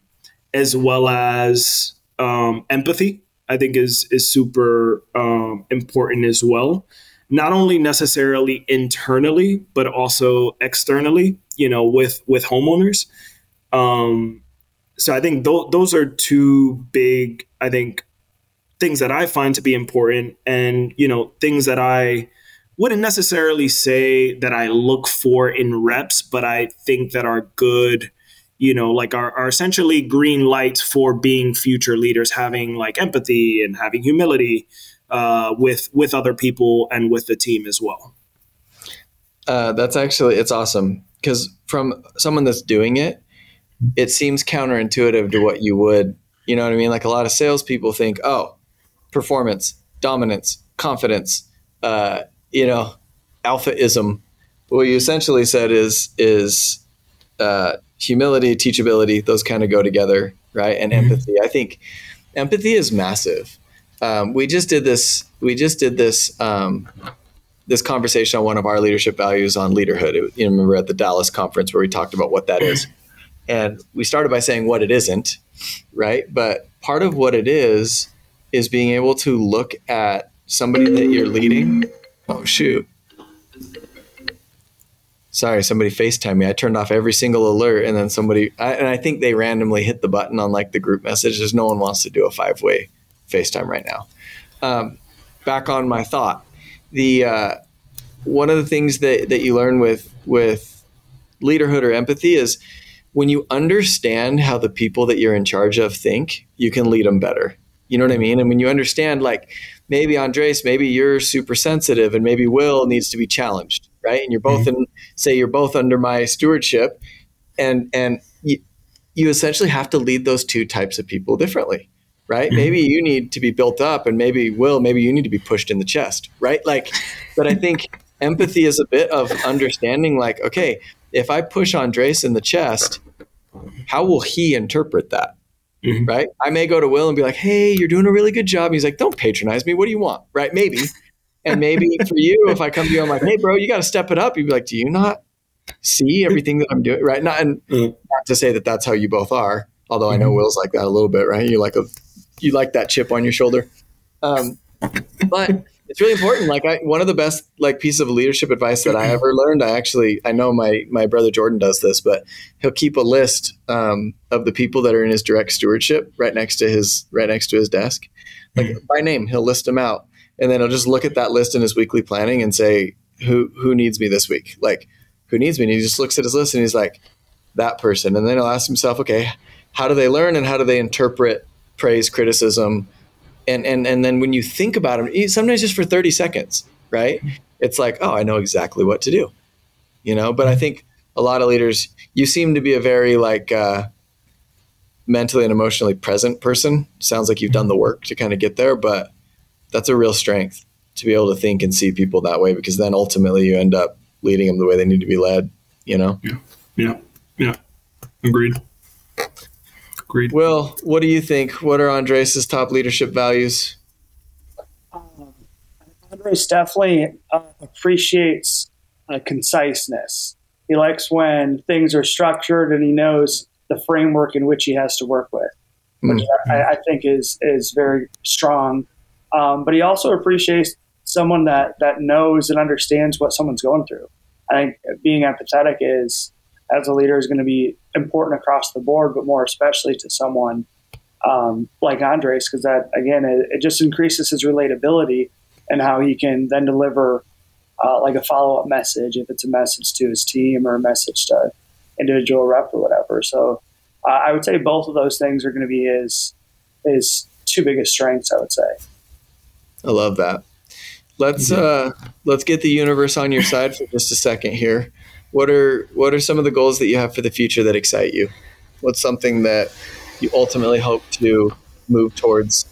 S3: as well as um, empathy. I think is is super um, important as well. Not only necessarily internally, but also externally. You know, with with homeowners. Um, so I think th- those are two big, I think, things that I find to be important, and you know, things that I wouldn't necessarily say that I look for in reps, but I think that are good you know, like are, are essentially green lights for being future leaders, having like empathy and having humility uh, with with other people and with the team as well.
S1: Uh, that's actually it's awesome because from someone that's doing it, it seems counterintuitive to what you would. You know what I mean? Like a lot of salespeople think, oh, performance, dominance, confidence, uh, you know, alphaism. What you essentially said is is uh, humility, teachability, those kind of go together, right? And mm-hmm. empathy. I think empathy is massive. Um, we just did this. We just did this. Um, this conversation on one of our leadership values on leaderhood. It, you remember at the Dallas conference where we talked about what that is, and we started by saying what it isn't, right? But part of what it is is being able to look at somebody that you're leading. Oh shoot! sorry, somebody FaceTime me. I turned off every single alert, and then somebody, I, and I think they randomly hit the button on like the group messages. No one wants to do a five way FaceTime right now. Um, back on my thought, the uh, one of the things that that you learn with with leaderhood or empathy is when you understand how the people that you're in charge of think, you can lead them better. You know what I mean? And when you understand, like maybe Andres, maybe you're super sensitive, and maybe Will needs to be challenged right? And you're both mm-hmm. in, say, you're both under my stewardship, and and you, you essentially have to lead those two types of people differently, right? Mm-hmm. Maybe you need to be built up, and maybe Will, maybe you need to be pushed in the chest, right? Like, but I think empathy is a bit of understanding, like, okay, if I push Andres in the chest, how will he interpret that? Mm-hmm. Right. I may go to Will and be like, Hey, you're doing a really good job. he's like, Don't patronize me. What do you want? Right. Maybe. And maybe for you, if I come to you, I'm like, hey, bro, you got to step it up. You'd be like, do you not see everything that I'm doing? Right. Not, and mm-hmm. not to say that that's how you both are, although I know mm-hmm. Will's like that a little bit, right? You're like a, you like that chip on your shoulder. Um, but it's really important. Like I, one of the best like piece of leadership advice that I ever learned. I actually I know my my brother Jordan does this, but he'll keep a list um, of the people that are in his direct stewardship right next to his right next to his desk, like mm-hmm. by name. He'll list them out, and then he'll just look at that list in his weekly planning and say who who needs me this week like who needs me and he just looks at his list and he's like that person and then he'll ask himself okay how do they learn and how do they interpret praise criticism and and and then when you think about it sometimes just for 30 seconds right? It's like oh i know exactly what to do you know? But i think a lot of leaders you seem to be a very like uh, mentally and emotionally present person. Sounds like you've done the work to kind of get there but that's a real strength to be able to think and see people that way because then ultimately you end up leading them the way they need to be led you know?
S3: Yeah. Yeah. Yeah. Agreed agreed
S1: will what do you think? What are andres's top leadership values?
S4: Um, andres definitely uh, appreciates uh, conciseness. He likes when things are structured and he knows the framework in which he has to work with which mm-hmm. I, I think is is very strong. Um, but he also appreciates someone that that knows and understands what someone's going through. I think being empathetic is, as a leader, is going to be important across the board, but more especially to someone um, like Andres, because that again, it, it, just increases his relatability and how he can then deliver uh, like a follow up message if it's a message to his team or a message to individual rep or whatever. So uh, I would say both of those things are going to be his his two biggest strengths, I would say.
S1: I love that. Let's uh, let's get the universe on your side for just a second here. What are what are some of the goals that you have for the future that excite you? What's something that you ultimately hope to move towards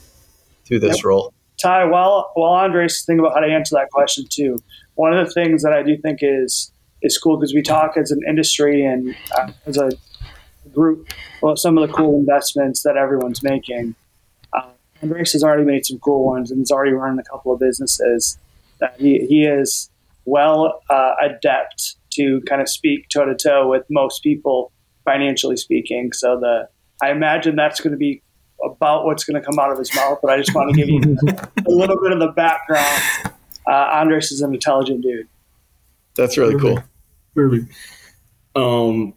S1: through this yep. role?
S4: Ty, while while Andres think about how to answer that question too, one of the things that I do think is is cool because we talk as an industry and uh, as a group about some of the cool investments that everyone's making. Uh, Andres has already made some cool ones and he's already run a couple of businesses. That he, he is well uh, adept to kind of speak toe to toe with most people, financially speaking. So the I imagine that's going to be about what's going to come out of his mouth, but I just want to give you a little bit of the background. Uh, Andres is an intelligent dude.
S1: That's really cool.
S3: Perfect. Um,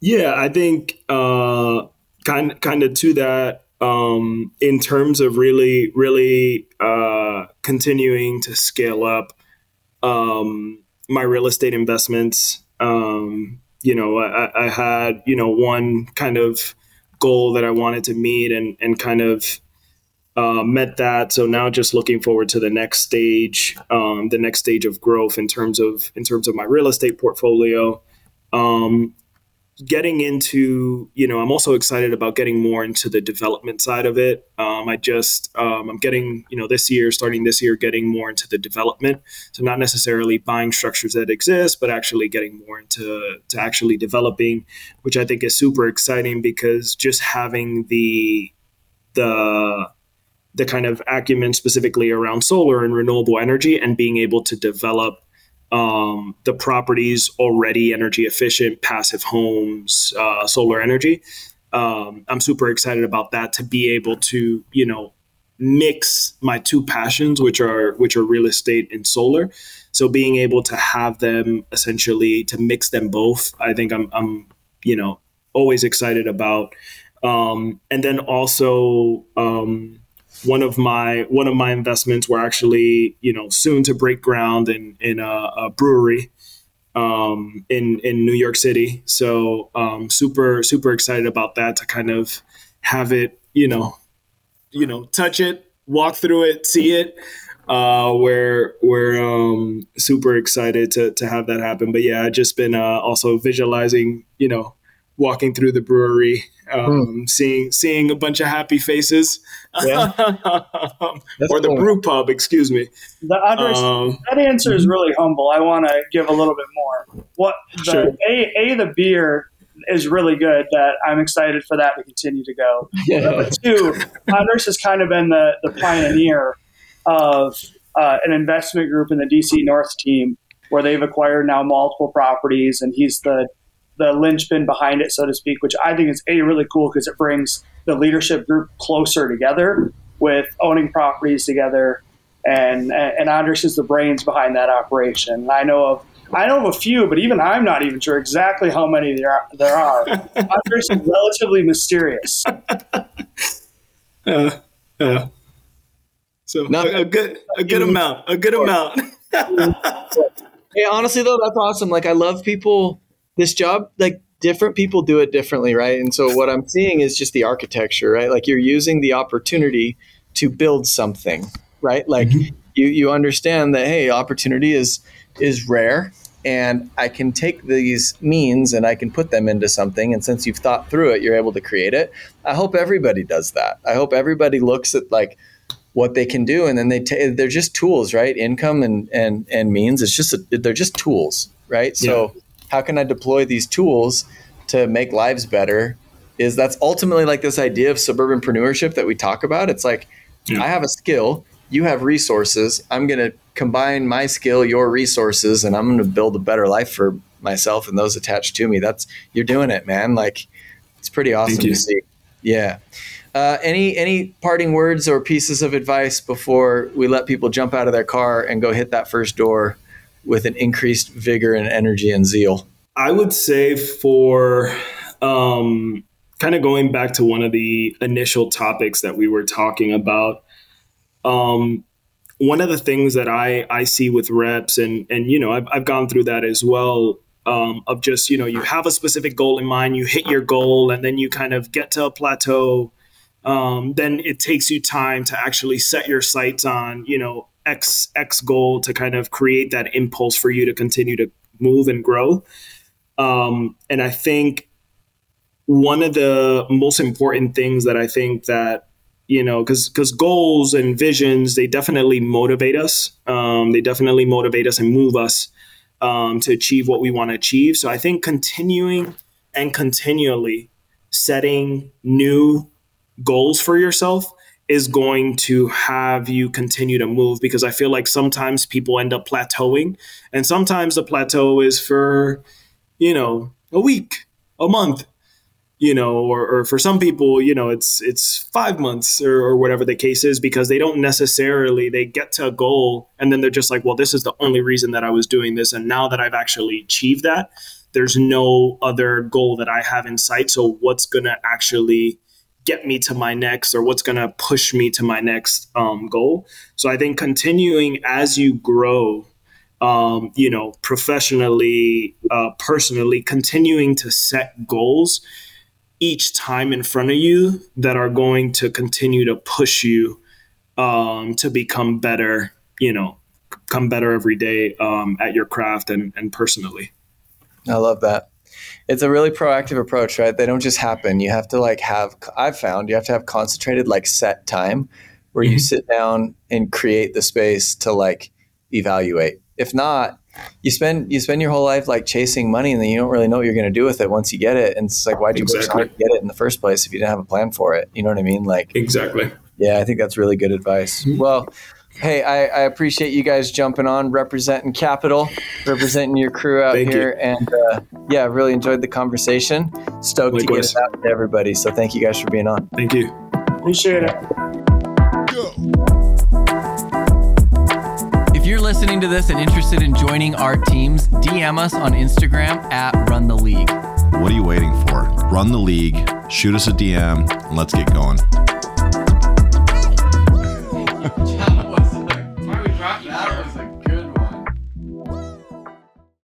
S3: yeah, I think uh, kind kind of to that um, in terms of really really uh, continuing to scale up um, my real estate investments. Um, you know, I, I, had you know one kind of goal that I wanted to meet and and kind of uh, met that. So now just looking forward to the next stage, um, the next stage of growth in terms of in terms of my real estate portfolio. Um, getting into, you know, I'm also excited about getting more into the development side of it. Um, I just, um, I'm getting, you know, this year, starting this year, getting more into the development. So not necessarily buying structures that exist, but actually getting more into to actually developing, which I think is super exciting because just having the the the kind of acumen specifically around solar and renewable energy and being able to develop um, the properties already energy efficient, passive homes, uh, solar energy. Um, I'm super excited about that to be able to, you know, mix my two passions, which are which are real estate and solar. So being able to have them essentially to mix them both, I think I'm, I'm you know, always excited about. Um, and then also, um, one of my one of my investments were actually you know soon to break ground in in a, a brewery um, in in New York City. So um, super super excited about that to kind of have it you know you know touch it, walk through it, see it. Uh, we're we're um, super excited to to have that happen. But yeah, I've just been uh, also visualizing you know walking through the brewery, um, hmm. seeing seeing a bunch of happy faces, yeah. or the cool. brew pub. Excuse me.
S4: The um, that answer is really humble. I want to give a little bit more. What the sure. a a the beer is really good. That I'm excited for that to continue to go. Yeah. But two, Andres has kind of been the the pioneer of uh, an investment group in the DC North team where they've acquired now multiple properties, and he's the the linchpin behind it, so to speak, which I think is a really cool because it brings the leadership group closer together with owning properties together. And and Andres is the brains behind that operation. I know of I know of a few, but even I'm not even sure exactly how many there are. There are. Andres is relatively mysterious.
S3: Uh, uh. So Not, a, a, good a good amount, a good amount.
S1: hey, honestly though, that's awesome. Like I love people this job like different people do it differently right? And so what i'm seeing is just the architecture right? Like you're using the opportunity to build something right? Like mm-hmm. you you understand that hey opportunity is is rare and i can take these means and i can put them into something and since you've thought through it you're able to create it. I hope everybody does that. I hope everybody looks at like what they can do and then they t- they're just tools right? Income and and and means it's just a, they're just tools right? Yeah. so how can I deploy these tools to make lives better? Is that's ultimately like this idea of suburban entrepreneurship that we talk about. It's like yeah. I have a skill, you have resources. I'm going to combine my skill, your resources, and I'm going to build a better life for myself and those attached to me. That's you're doing it, man. Like it's pretty awesome to see. Yeah. Uh, any any parting words or pieces of advice before we let people jump out of their car and go hit that first door with an increased vigor and energy and zeal?
S3: I would say for um, kind of going back to one of the initial topics that we were talking about. Um, one of the things that I, I see with reps and and you know I've, I've gone through that as well um, of just you know you have a specific goal in mind you hit your goal and then you kind of get to a plateau um, then it takes you time to actually set your sights on, you know, X X goal to kind of create that impulse for you to continue to move and grow. Um, and I think one of the most important things that I think that you know because because goals and visions they definitely motivate us um, they definitely motivate us and move us um, to achieve what we want to achieve so i think continuing and continually setting new goals for yourself is going to have you continue to move because i feel like sometimes people end up plateauing and sometimes the plateau is for you know a week a month you know, or, or, for some people, you know, it's it's five months or, or, whatever the case is because they don't necessarily they get to a goal and then they're just like, well, this is the only reason that I was doing this, and now that I've actually achieved that, there's no other goal that I have in sight. So what's gonna actually get me to my next, or what's gonna push me to my next um, goal? So I think continuing as you grow um, you know, professionally, uh, personally, continuing to set goals each time in front of you that are going to continue to push you um, to become better, you know, come better every day um, at your craft and, and personally.
S1: I love that. It's a really proactive approach, right? They don't just happen. You have to like have, I've found you have to have concentrated, like set time where mm-hmm. you sit down and create the space to like evaluate. If not, you spend you spend your whole life like chasing money and then you don't really know what you're going to do with it once you get it and it's like why'd you exactly. get it in the first place if you didn't have a plan for it you know what i mean like
S3: exactly
S1: yeah i think that's really good advice mm-hmm. well hey I, I, appreciate you guys jumping on representing capital representing your crew out thank here you. and uh, yeah really enjoyed the conversation stoked Likewise. to get it out to everybody so thank you guys for being on
S3: thank you
S4: appreciate it If
S5: you're listening to this and interested in joining our teams, DM us on Instagram at Run the League.
S2: What are you waiting for? Run the league, shoot us a DM, and let's get going.